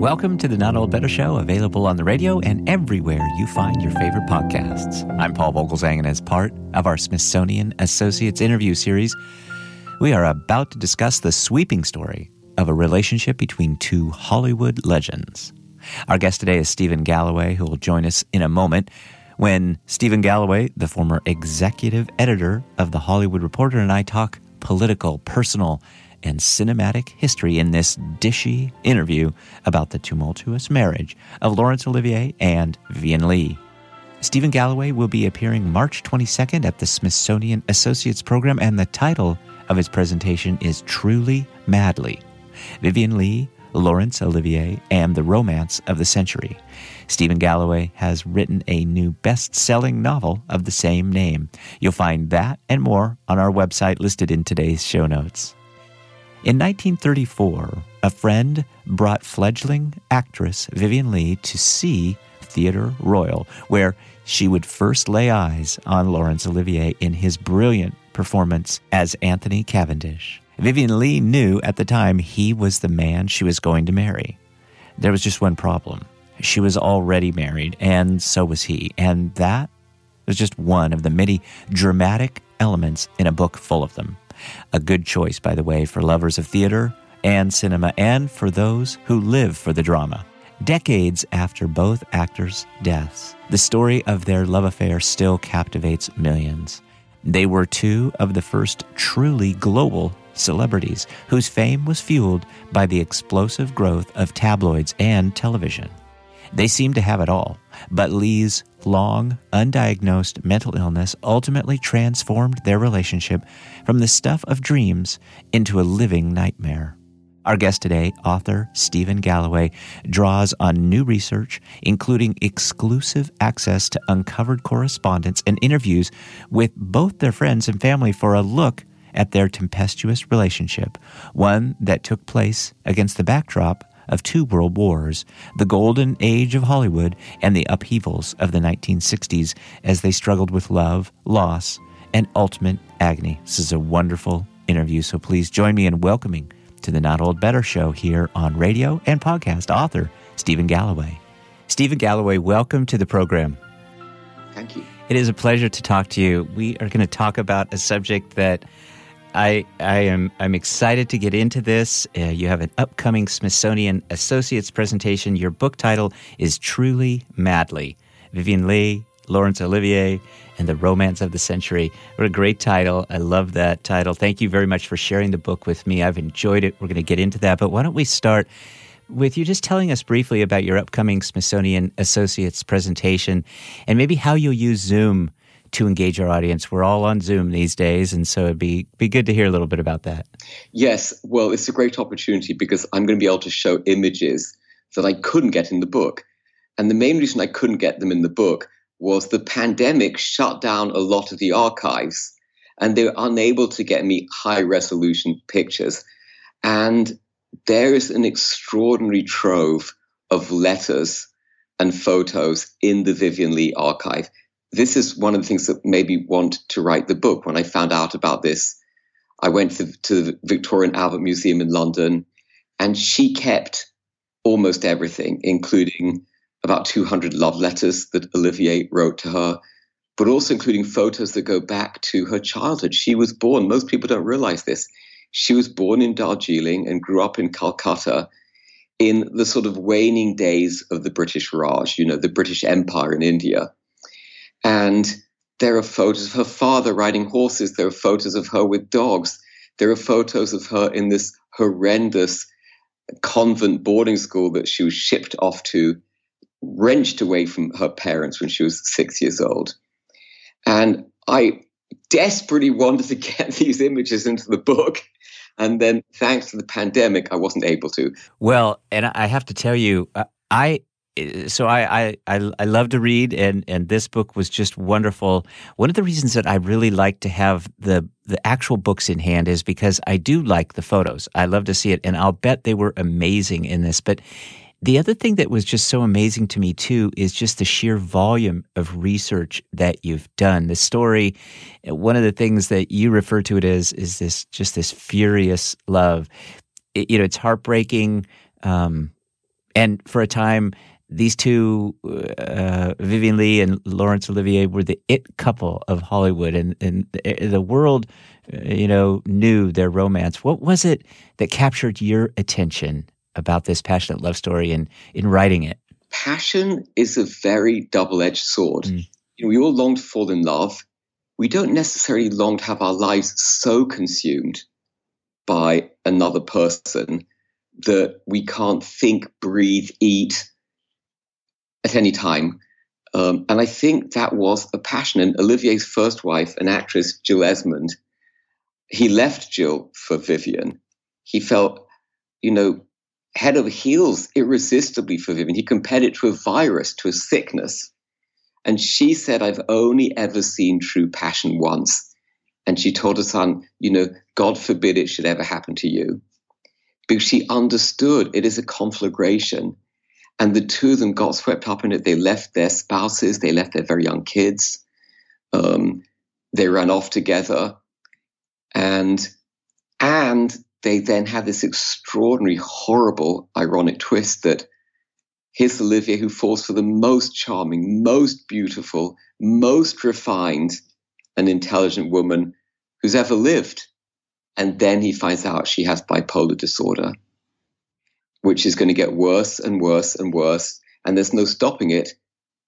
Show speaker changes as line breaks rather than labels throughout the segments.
Welcome to the Not Old Better Show, available on the radio and everywhere you find your favorite podcasts. I'm Paul Vogelzang, and as part of our Smithsonian Associates interview series, we are about to discuss the sweeping story of a relationship between two Hollywood legends. Our guest today is Stephen Galloway, who will join us in a moment when Stephen Galloway, the former executive editor of The Hollywood Reporter, and I talk political, personal, and cinematic history in this dishy interview about the tumultuous marriage of Laurence Olivier and Vivien Leigh. Stephen Galloway will be appearing March 22nd at the Smithsonian Associates Program, and the title of his presentation is Truly Madly Vivien Leigh, Laurence Olivier, and the Romance of the Century. Stephen Galloway has written a new best selling novel of the same name. You'll find that and more on our website listed in today's show notes. In 1934, a friend brought fledgling actress Vivien Leigh to see Theatre Royal, where she would first lay eyes on Laurence Olivier in his brilliant performance as Anthony Cavendish. Vivien Leigh knew at the time he was the man she was going to marry. There was just one problem. She was already married, and so was he. And that was just one of the many dramatic elements in a book full of them. A good choice, by the way, for lovers of theater and cinema and for those who live for the drama. Decades after both actors' deaths, the story of their love affair still captivates millions. They were two of the first truly global celebrities whose fame was fueled by the explosive growth of tabloids and television. They seemed to have it all, but Leigh's long, undiagnosed mental illness ultimately transformed their relationship from the stuff of dreams into a living nightmare. Our guest today, author Stephen Galloway, draws on new research, including exclusive access to uncovered correspondence and interviews with both their friends and family for a look at their tempestuous relationship, one that took place against the backdrop of two world wars, the golden age of Hollywood and the upheavals of the 1960s as they struggled with love, loss, and ultimate agony. This is a wonderful interview, so please join me in welcoming to the Not Old Better show here on radio and podcast author Stephen Galloway. Stephen Galloway, welcome to the program.
Thank you.
It is a pleasure to talk to you. We are going to talk about a subject that I I am I'm excited to get into this. Uh, you have an upcoming Smithsonian Associates presentation. Your book title is Truly Madly. Vivien Leigh, Laurence Olivier, and the Romance of the Century. What a great title. I love that title. Thank you very much for sharing the book with me. I've enjoyed it. We're going to get into that. But why don't we start with you just telling us briefly about your upcoming Smithsonian Associates presentation and maybe how you'll use Zoom to engage our audience. We're all on Zoom these days, and so it'd be be good to hear a little bit about that.
Yes, well, it's a great opportunity because I'm going to be able to show images that I couldn't get in the book. And the main reason I couldn't get them in the book was the pandemic shut down a lot of the archives and they were unable to get me high resolution pictures. And there is an extraordinary trove of letters and photos in the Vivien Leigh archive this is one of the things that made me want to write the book. When I found out about this, I went to, to the Victoria and Albert Museum in London, and she kept almost everything, including about 200 love letters that Olivier wrote to her, but also including photos that go back to her childhood. She was born, most people don't realize this, she was born in Darjeeling and grew up in Calcutta in the sort of waning days of the British Raj, you know, the British Empire in India. And there are photos of her father riding horses. There are photos of her with dogs. There are photos of her in this horrendous convent boarding school that she was shipped off to, wrenched away from her parents when she was six years old. And I desperately wanted to get these images into the book. And then, thanks to the pandemic, I wasn't able to.
Well, and I have to tell you, uh, I so I, I I love to read, and and this book was just wonderful. One of the reasons that I really like to have the the actual books in hand is because I do like the photos. I love to see it, and I'll bet they were amazing in this. But the other thing that was just so amazing to me too is just the sheer volume of research that you've done. The story, one of the things that you refer to it as is this just this furious love. It, you know, it's heartbreaking. Um, and for a time, these two, uh, Vivien Leigh and Laurence Olivier, were the it couple of Hollywood, and and the world, uh, you know, knew their romance. What was it that captured your attention about this passionate love story and in writing it?
Passion is a very double-edged sword. Mm. You know, we all long to fall in love. We don't necessarily long to have our lives so consumed by another person that we can't think, breathe, eat, at any time. Um, and I think that was a passion. And Olivier's first wife, an actress, Jill Esmond, he left Jill for Vivien. He felt, you know, head over heels irresistibly for Vivien. He compared it to a virus, to a sickness. And she said, I've only ever seen true passion once. And she told her son, you know, God forbid it should ever happen to you. Because she understood it is a conflagration and the two of them got swept up in it. They left their spouses, they left their very young kids. Um, they ran off together, and and they then had this extraordinary, horrible, ironic twist that here's Olivier who falls for the most charming, most beautiful, most refined and intelligent woman who's ever lived. And then he finds out she has bipolar disorder which is going to get worse and worse and worse. And there's no stopping it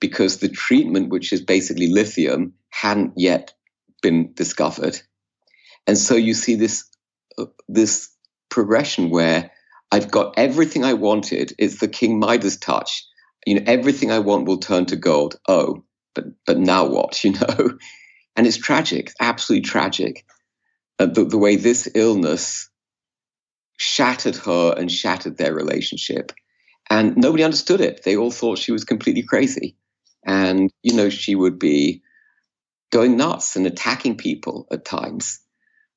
because the treatment, which is basically lithium, hadn't yet been discovered. And so you see this, uh, this progression where I've got everything I wanted. It's the King Midas touch. You know, everything I want will turn to gold. Oh, but but now what? You know, and it's tragic, absolutely tragic. Uh, the, the way this illness shattered her and shattered their relationship. And nobody understood it. They all thought she was completely crazy. And, you know, she would be going nuts and attacking people at times.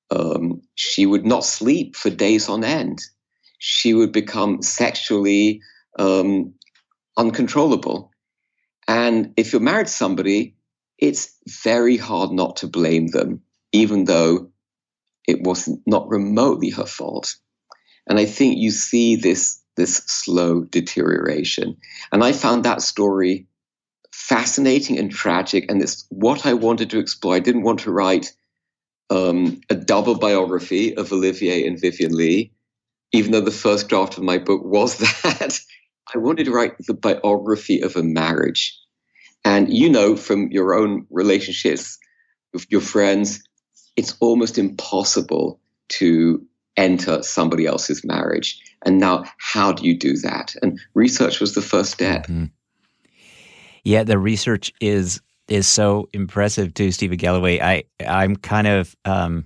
Um, she would not sleep for days on end. She would become sexually um, uncontrollable. And if you're married to somebody, it's very hard not to blame them, even though it was not remotely her fault. And I think you see this, this slow deterioration. And I found that story fascinating and tragic. And it's what I wanted to explore. I didn't want to write um, a double biography of Olivier and Vivien Leigh, even though the first draft of my book was that. I wanted to write the biography of a marriage. And you know from your own relationships with your friends, it's almost impossible to enter somebody else's marriage. And now, how do you do that? And research was the first step. Mm-hmm.
Yeah, the research is is so impressive too, Stephen Galloway. I I'm kind of um,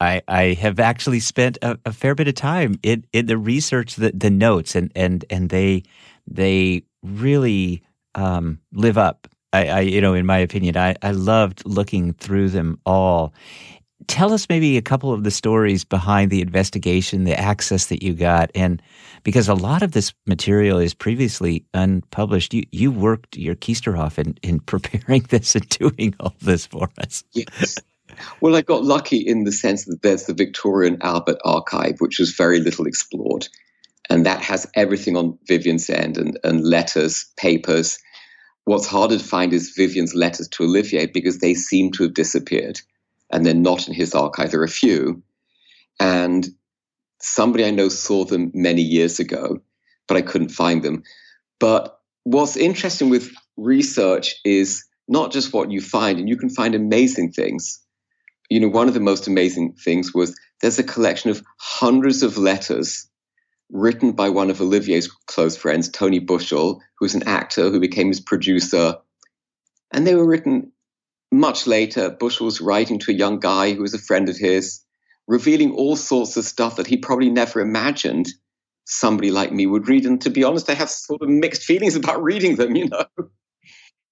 I I have actually spent a, a, fair bit of time in, in the research, the, the notes, and and and they they really um, live up. I, I, you know, in my opinion, I, I loved looking through them all tell us maybe a couple of the stories behind the investigation, the access that you got, and because a lot of this material is previously unpublished. You you worked your Keisterhof in, in preparing this and doing all this for us.
Yes. Well, I got lucky in the sense that there's the Victoria and Albert Archive, which was very little explored. And that has everything on Vivien's end and, and letters, papers. What's harder to find is Vivien's letters to Olivier because they seem to have disappeared and they're not in his archive. There are a few. And somebody I know saw them many years ago, but I couldn't find them. But what's interesting with research is not just what you find, and you can find amazing things. You know, one of the most amazing things was there's a collection of hundreds of letters written by one of Olivier's close friends, Tony Bushell, who's an actor who became his producer. And they were written much later, Bush was writing to a young guy who was a friend of his, revealing all sorts of stuff that he probably never imagined somebody like me would read. And to be honest, I have sort of mixed feelings about reading them, you know.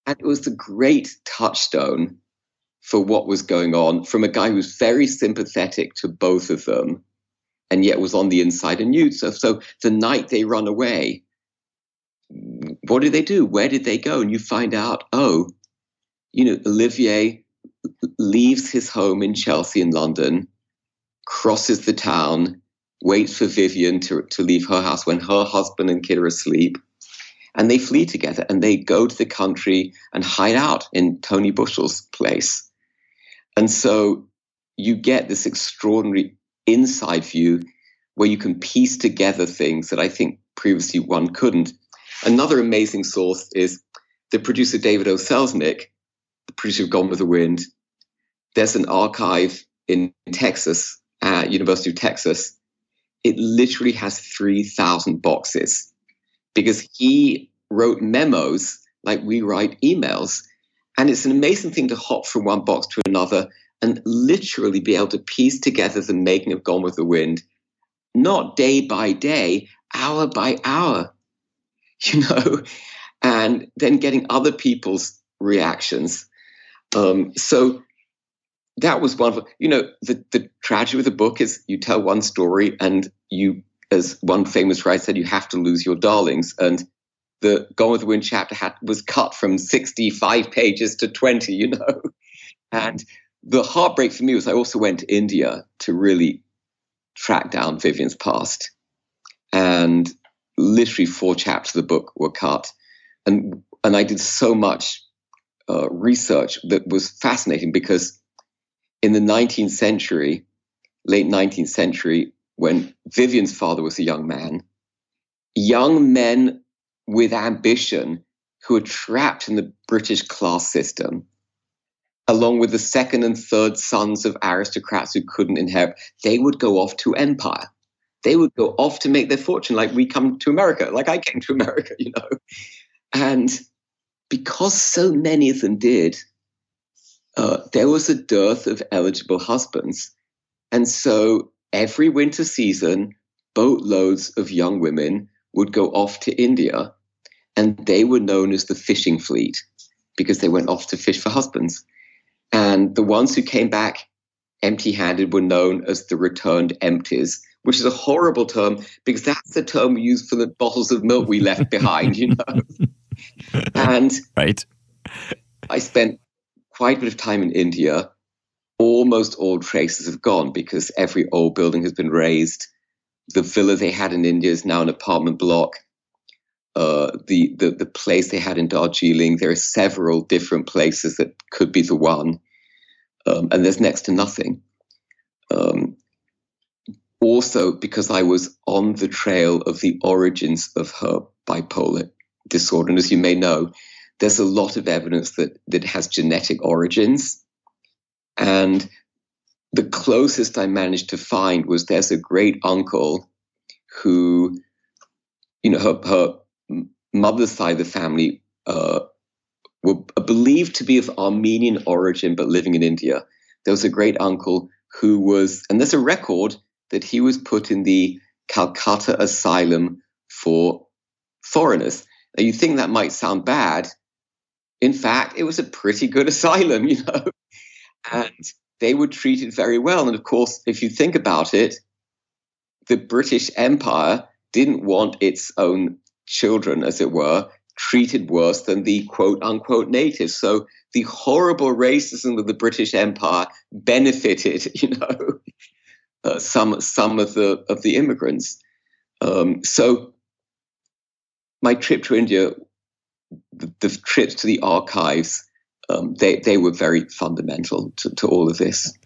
And it was the great touchstone for what was going on from a guy who was very sympathetic to both of them and yet was on the inside and knew. So, so the night they run away, what did they do? Where did they go? And you find out, oh, you know, Olivier leaves his home in Chelsea in London, crosses the town, waits for Vivien to, to leave her house when her husband and kid are asleep. And they flee together and they go to the country and hide out in Tony Bushell's place. And so you get this extraordinary inside view where you can piece together things that I think previously one couldn't. Another amazing source is the producer David O. Selznick, of Gone with the Wind. There's an archive in Texas, at University of Texas. It literally has 3,000 boxes because he wrote memos like we write emails. And it's an amazing thing to hop from one box to another and literally be able to piece together the making of Gone with the Wind, not day by day, hour by hour, you know, and then getting other people's reactions. Um, so that was one of you know the the tragedy of the book is you tell one story and you as one famous writer said you have to lose your darlings and the Gone with the Wind chapter had was cut from 65 pages to 20 you know and the heartbreak for me was I also went to India to really track down Vivien's past. And literally four chapters of the book were cut. And, and I did so much uh, research that was fascinating because in the 19th century, late 19th century, when Vivien's father was a young man, young men with ambition who were trapped in the British class system along with the second and third sons of aristocrats who couldn't inherit, they would go off to empire. They would go off to make their fortune, like we come to America, like I came to America, you know. And because so many of them did, uh, there was a dearth of eligible husbands. And so every winter season, boatloads of young women would go off to India, and they were known as the fishing fleet because they went off to fish for husbands. And the ones who came back empty handed were known as the returned empties, which is a horrible term because that's the term we use for the bottles of milk we left behind, you know. and
right.
I spent quite a bit of time in India. Almost all traces have gone because every old building has been razed. The villa they had in India is now an apartment block. Uh, the, the the place they had in Darjeeling. There are several different places that could be the one, um, and there's next to nothing. Um, also, because I was on the trail of the origins of her bipolar disorder, and as you may know, there's a lot of evidence that that has genetic origins, and the closest I managed to find was there's a great uncle who, you know, her, her mother's side of the family uh, were believed to be of Armenian origin but living in India. There was a great uncle who was, and there's a record that he was put in the Calcutta Asylum for foreigners. Now, you think that might sound bad. In fact, it was a pretty good asylum, you know, and they were treated very well. And of course, if you think about it, the British Empire didn't want its own children, as it were, treated worse than the quote unquote natives. So the horrible racism of the British Empire benefited, you know, uh, some some of the of the immigrants. Um, so my trip to India, the, the trips to the archives, um, they they were very fundamental to, to all of this.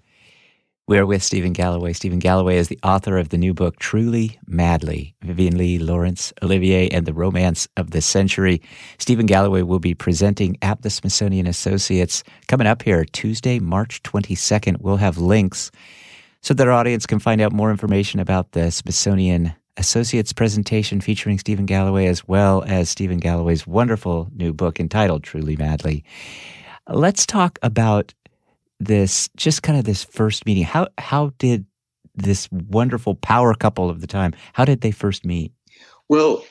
We're with Stephen Galloway. Stephen Galloway is the author of the new book, Truly Madly Vivien Leigh, Laurence Olivier, and the Romance of the Century. Stephen Galloway will be presenting at the Smithsonian Associates coming up here Tuesday, March 22nd. We'll have links so that our audience can find out more information about the Smithsonian Associates presentation featuring Stephen Galloway, as well as Stephen Galloway's wonderful new book entitled Truly Madly. Let's talk about this just kind of this first meeting. How how did this wonderful power couple of the time how did they first meet?
Well,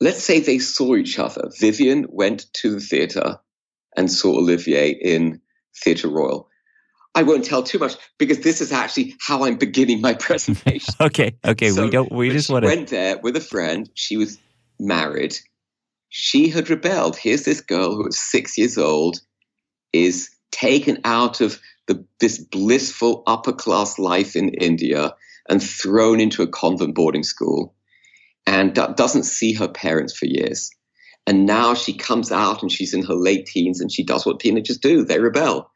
let's say they saw each other. Vivien went to the theater and saw Olivier in Theatre Royal. I won't tell too much because this is actually how I'm beginning my presentation.
okay, okay, so, we don't. We just want to.
Went there with a friend. She was married. She had rebelled. Here's this girl who was six years old, is taken out of the, this blissful upper class life in India, and thrown into a convent boarding school and doesn't see her parents for years. And now she comes out and she's in her late teens and she does what teenagers do they rebel.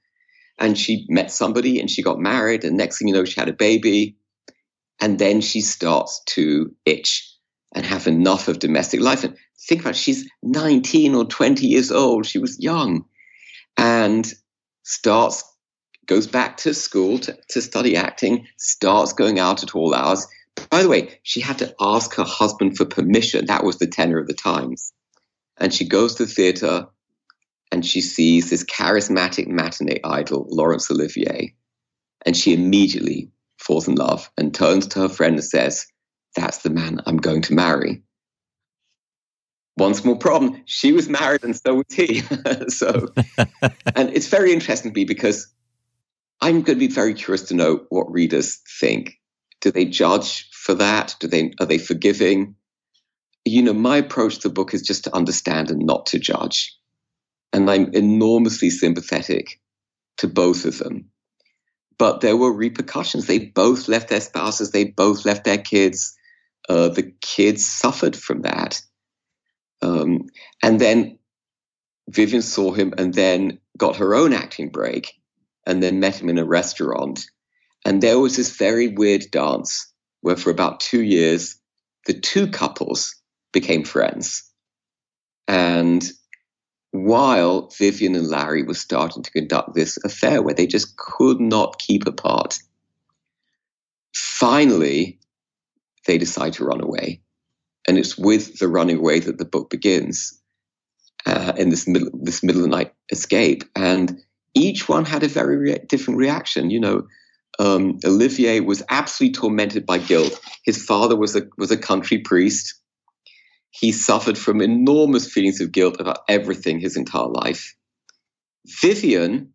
And she met somebody and she got married. And next thing you know, she had a baby. And then she starts to itch and have enough of domestic life. And think about it, she's 19 or 20 years old. She was young and starts, goes back to school to, to study acting, starts going out at all hours. By the way, she had to ask her husband for permission. That was the tenor of the times. And she goes to the theater and she sees this charismatic matinee idol, Laurence Olivier. And she immediately falls in love and turns to her friend and says, That's the man I'm going to marry. One small problem she was married and so was he. so, and it's very interesting to me because I'm going to be very curious to know what readers think. Do they judge for that? Do they are they forgiving? You know, my approach to the book is just to understand and not to judge. And I'm enormously sympathetic to both of them. But there were repercussions. They both left their spouses, they both left their kids. Uh, the kids suffered from that. Um, and then Vivien saw him and then got her own acting break and then met him in a restaurant. And there was this very weird dance where, for about two years, the two couples became friends. And while Vivien and Larry were starting to conduct this affair where they just could not keep apart, finally, they decide to run away. And it's with the running away that the book begins uh, in this middle, this middle of the night escape. And each one had a very re- different reaction. You know, um, Olivier was absolutely tormented by guilt. His father was a was a country priest he suffered from enormous feelings of guilt about everything his entire life. Vivien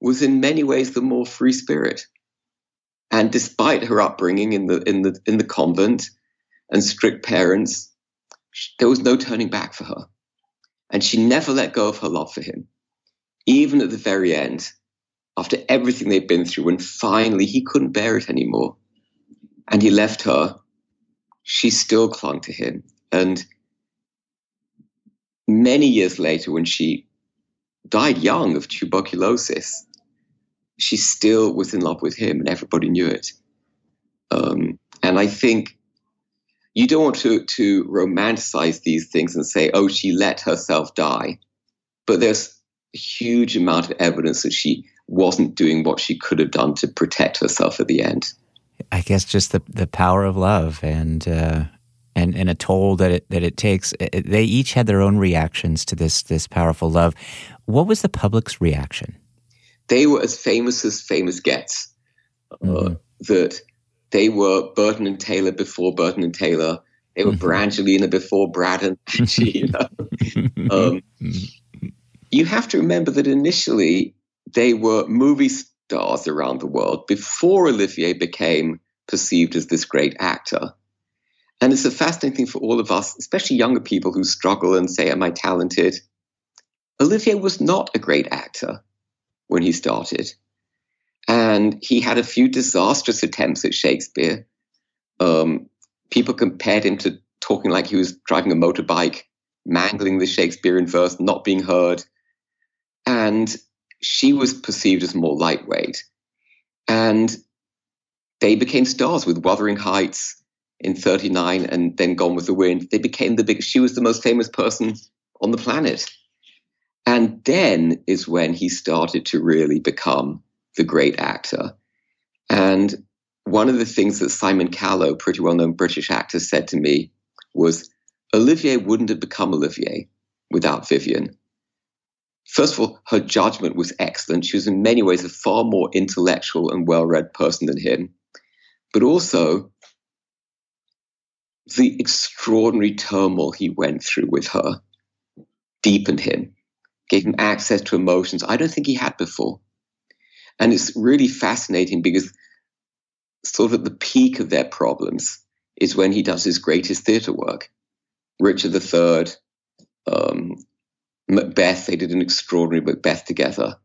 was in many ways the more free spirit. And despite her upbringing in the, in the, in the convent and strict parents, there was no turning back for her. And she never let go of her love for him. Even at the very end, after everything they'd been through, when finally he couldn't bear it anymore and he left her, she still clung to him and many years later, when she died young of tuberculosis, she still was in love with him, and everybody knew it. Um, and I think you don't want to, to romanticize these things and say, oh, she let herself die. But there's a huge amount of evidence that she wasn't doing what she could have done to protect herself at the end.
I guess just the, the power of love and uh, and, and a toll that it, that it takes. They each had their own reactions to this this powerful love. What was the public's reaction?
They were as famous as famous gets. Uh, mm-hmm. Uh, that they were Burton and Taylor before Burton and Taylor. They were mm-hmm. Brangelina before Brad and Angie. You, know? um, you have to remember that initially they were movie stars around the world before Olivier became perceived as this great actor. And it's a fascinating thing for all of us, especially younger people who struggle and say, Am I talented? Olivier was not a great actor when he started. And he had a few disastrous attempts at Shakespeare. Um, people compared him to talking like he was driving a motorbike, mangling the Shakespearean verse, not being heard. And she was perceived as more lightweight. And they became stars with Wuthering Heights in 39 and then Gone with the Wind, they became the biggest. She was the most famous person on the planet. And then is when he started to really become the great actor. And one of the things that Simon Callow, pretty well known British actor, said to me was Olivier wouldn't have become Olivier without Vivien. First of all, her judgment was excellent. She was in many ways a far more intellectual and well read person than him. But also, the extraordinary turmoil he went through with her deepened him, gave him access to emotions I don't think he had before. And it's really fascinating because, sort of at the peak of their problems, is when he does his greatest theatre work. Richard III, um, Macbeth, they did an extraordinary Macbeth together.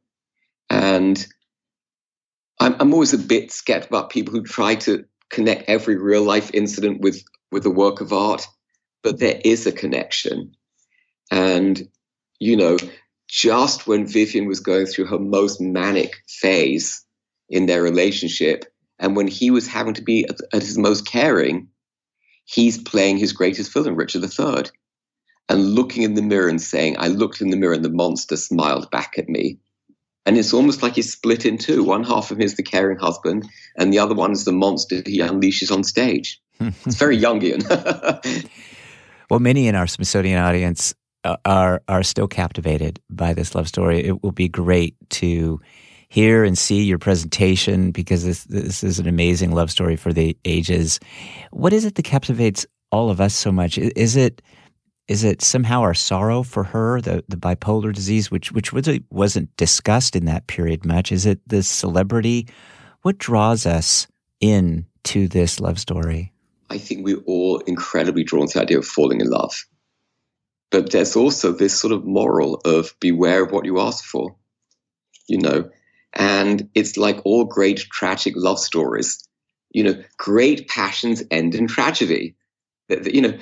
And I'm, I'm always a bit skeptical about people who try to connect every real life incident with with a work of art, but there is a connection. And you know, just when Vivien was going through her most manic phase in their relationship, and when he was having to be at, at his most caring, he's playing his greatest villain, Richard III, and looking in the mirror and saying, I looked in the mirror and the monster smiled back at me. And it's almost like he's split in two. One half of him is the caring husband, and the other one is the monster he unleashes on stage. It's very Jungian.
well, many in our Smithsonian audience uh, are are still captivated by this love story. It will be great to hear and see your presentation because this this is an amazing love story for the ages. What is it that captivates all of us so much? Is it is it somehow our sorrow for her, the, the bipolar disease, which which wasn't discussed in that period much? Is it the celebrity? What draws us in to this love story?
I think we're all incredibly drawn to the idea of falling in love. But there's also this sort of moral of beware of what you ask for. You know, and it's like all great tragic love stories. You know, great passions end in tragedy. You know,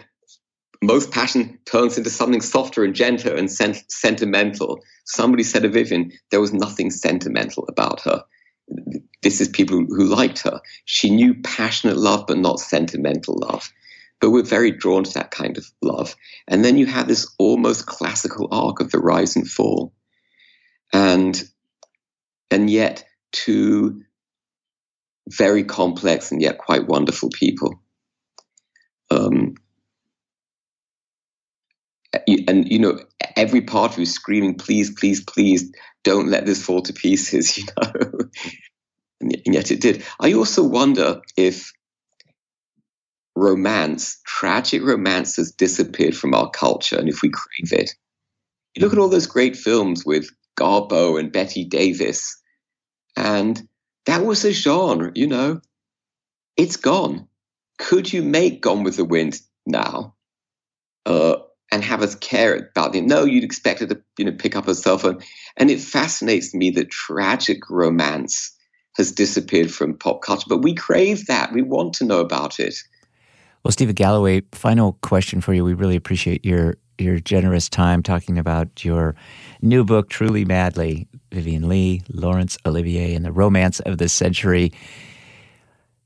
most passion turns into something softer and gentler and sen- sentimental. Somebody said of Vivien, there was nothing sentimental about her. This is people who liked her. She knew passionate love, but not sentimental love. But we're very drawn to that kind of love. And then you have this almost classical arc of the rise and fall. And and yet two very complex and yet quite wonderful people. Um, and you know every part of you screaming please please please don't let this fall to pieces you know? And yet it did. I also wonder if romance tragic romance has disappeared from our culture and if we crave it. You look at all those great films with Garbo and Bette Davis and that was a genre you know? It's gone. Could you make gone with the wind now? Uh, and have us care about it. No, you'd expect her to, you know, pick up her cell phone. And it fascinates me that tragic romance has disappeared from pop culture, but we crave that. We want to know about it.
Well, Stephen Galloway, final question for you. We really appreciate your your generous time talking about your new book, Truly Madly, Vivien Leigh, Laurence Olivier, and the romance of the century.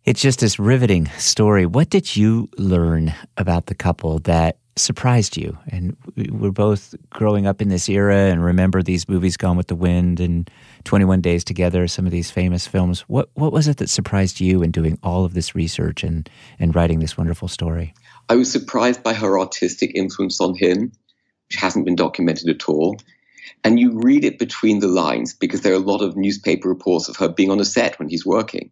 It's just this riveting story. What did you learn about the couple that surprised you? And we're both growing up in this era and remember these movies Gone with the Wind and 21 Days Together, some of these famous films. What, what was it that surprised you in doing all of this research and, and writing this wonderful story?
I was surprised by her artistic influence on him, which hasn't been documented at all. And you read it between the lines because there are a lot of newspaper reports of her being on a set when he's working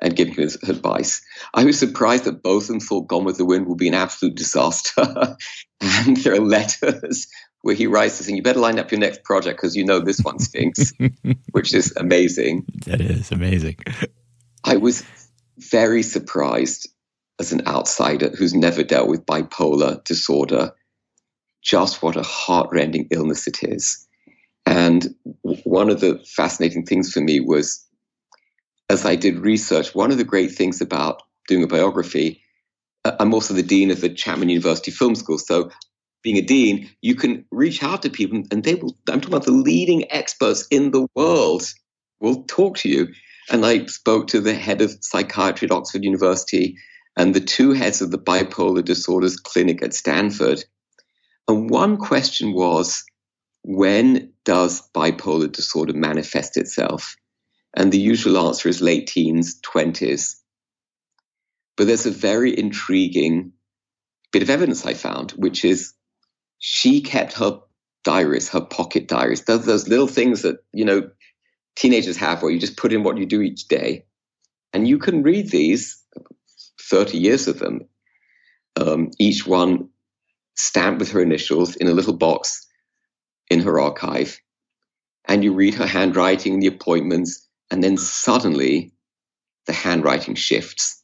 and giving his advice. I was surprised that both of them thought Gone with the Wind would be an absolute disaster. and there are letters where he writes saying, You better line up your next project because you know this one stinks, which is amazing.
That is amazing.
I was very surprised as an outsider who's never dealt with bipolar disorder just what a heartrending illness it is. And one of the fascinating things for me was as I did research, one of the great things about doing a biography, uh, I'm also the dean of the Chapman University Film School. So, being a dean, you can reach out to people and they will, I'm talking about the leading experts in the world will talk to you. And I spoke to the head of psychiatry at Oxford University and the two heads of the bipolar disorders clinic at Stanford. And one question was, when does bipolar disorder manifest itself? And the usual answer is late teens, 20s. But there's a very intriguing bit of evidence I found, which is she kept her diaries, her pocket diaries, those, those little things that, you know, teenagers have where you just put in what you do each day. And you can read these, 30 years of them, um, each one stamped with her initials in a little box in her archive. And you read her handwriting, the appointments, and then suddenly the handwriting shifts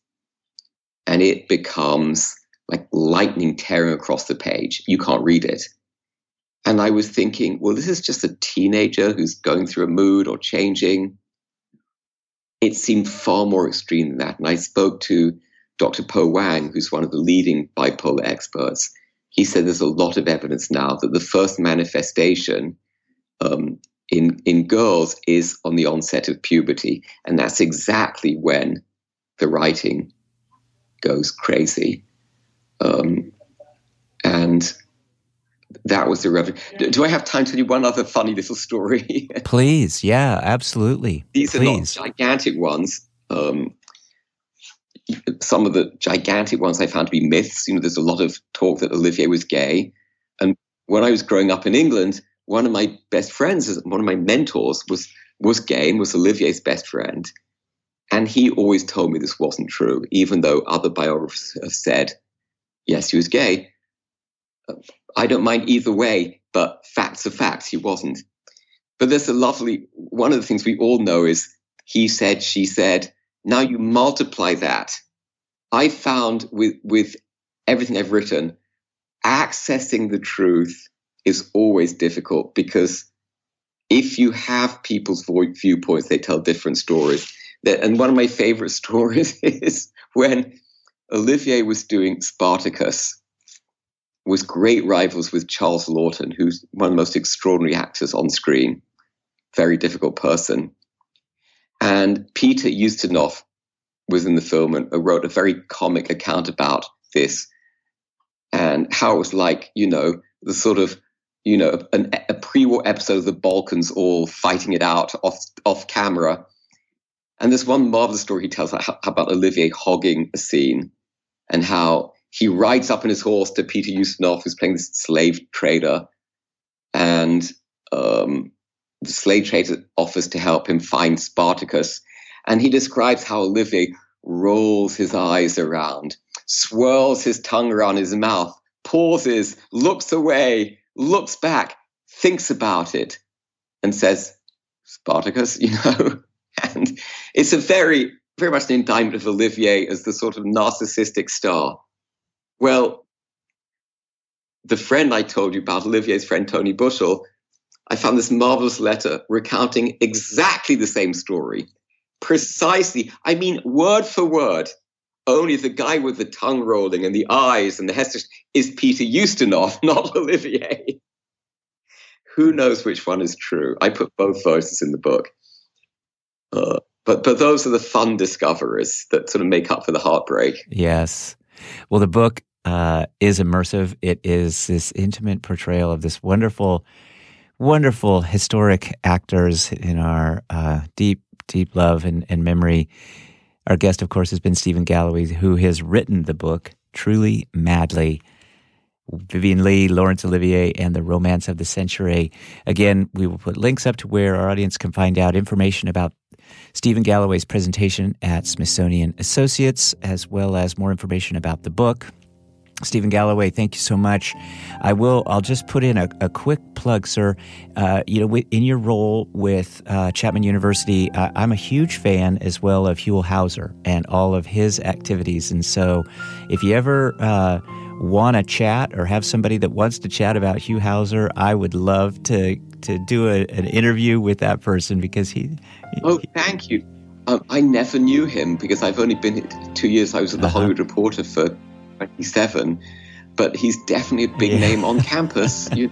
and it becomes like lightning tearing across the page. You can't read it. And I was thinking, well, this is just a teenager who's going through a mood or changing. it seemed far more extreme than that. And I spoke to Dr. Po Wang, who's one of the leading bipolar experts. He said there's a lot of evidence now that the first manifestation um, in in girls is on the onset of puberty, and that's exactly when the writing goes crazy. Um, and that was the revelation. Do, do, I have time to tell you one other funny little story?
Please, yeah, absolutely.
These
Please.
are not gigantic ones. Um, some of the gigantic ones I found to be myths. You know, there's a lot of talk that Olivier was gay, and when I was growing up in England, one of my best friends, one of my mentors, was was gay and was Olivier's best friend, and he always told me this wasn't true, even though other biographers have said, yes, he was gay. I don't mind either way, but facts are facts. He wasn't. But there's a lovely one of the things we all know is he said, she said. Now you multiply that. I found with with everything I've written, accessing the truth is always difficult because if you have people's viewpoints, they tell different stories. And one of my favorite stories is when Olivier was doing Spartacus was great rivals with Charles Laughton, who's one of the most extraordinary actors on screen, very difficult person. And Peter Ustinov was in the film and wrote a very comic account about this and how it was like, you know, the sort of, you know, an, a pre-war episode of the Balkans all fighting it out off off camera. And there's one marvelous story he tells about Olivier hogging a scene and how he rides up on his horse to Peter Ustinov, who's playing this slave trader, and um, the slave trader offers to help him find Spartacus. And he describes how Olivier rolls his eyes around, swirls his tongue around his mouth, pauses, looks away, looks back, thinks about it, and says, Spartacus, you know? and it's a very, very much an indictment of Olivier as the sort of narcissistic star. Well, the friend I told you about, Olivier's friend Tony Bushell, I found this marvelous letter recounting exactly the same story. Precisely, I mean, word for word. Only the guy with the tongue rolling and the eyes and the head is Peter Ustinov, not Olivier. Who knows which one is true? I put both voices in the book. Uh, but but those are the fun discoveries that sort of make up for the heartbreak.
Yes. Well, the book uh, is immersive. It is this intimate portrayal of this wonderful, wonderful historic actors in our uh, deep, deep love and, and memory. Our guest, of course, has been Stephen Galloway, who has written the book Truly Madly. Vivien Leigh, Laurence Olivier, and the Romance of the Century. Again, we will put links up to where our audience can find out information about Stephen Galloway's presentation at Smithsonian Associates, as well as more information about the book. Stephen Galloway, thank you so much. I will. I'll just put in a, a quick plug, sir. Uh, you know, in your role with uh, Chapman University, I, am a huge fan as well of Huell Howser and all of his activities. And so, if you ever uh, want to chat or have somebody that wants to chat about Huell Howser, I would love to to do a, an interview with that person because he. he
oh, thank you. Um, I never knew him because I've only been two years. I was at the uh-huh. Hollywood Reporter for 27, but he's definitely a big yeah. name on campus. you,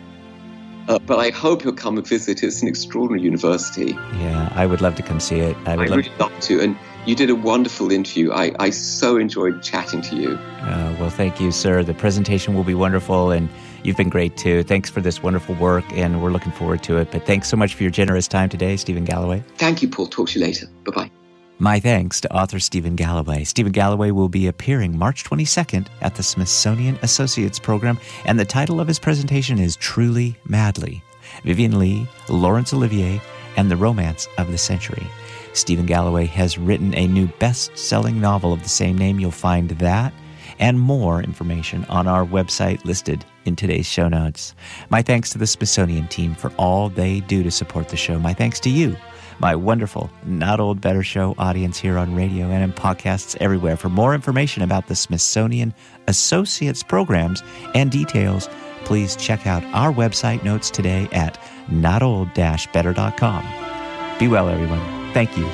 uh, but I hope you'll come and visit. It's an extraordinary university.
Yeah, I would love to come see it.
I would I love, really love to. And you did a wonderful interview. I, I so enjoyed chatting to you.
Uh, well, thank you, sir. The presentation will be wonderful, and you've been great too. Thanks for this wonderful work, and we're looking forward to it. But thanks so much for your generous time today, Stephen Galloway.
Thank you, Paul. Talk to you later. Bye bye.
My thanks to author Stephen Galloway. Stephen Galloway will be appearing March 22nd at the Smithsonian Associates Program, and the title of his presentation is Truly Madly Vivien Leigh, Laurence Olivier, and the Romance of the Century. Stephen Galloway has written a new best selling novel of the same name. You'll find that and more information on our website listed in today's show notes. My thanks to the Smithsonian team for all they do to support the show. My thanks to you my wonderful Not Old Better Show audience here on radio and in podcasts everywhere. For more information about the Smithsonian Associates programs and details, please check out our website notes today at notold-better.com. Be well, everyone. Thank you,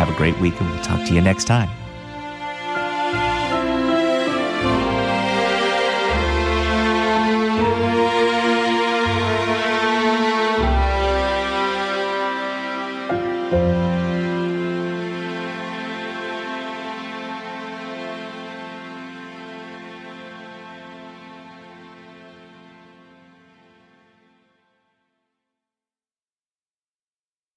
Have a great week, and we'll talk to you next time.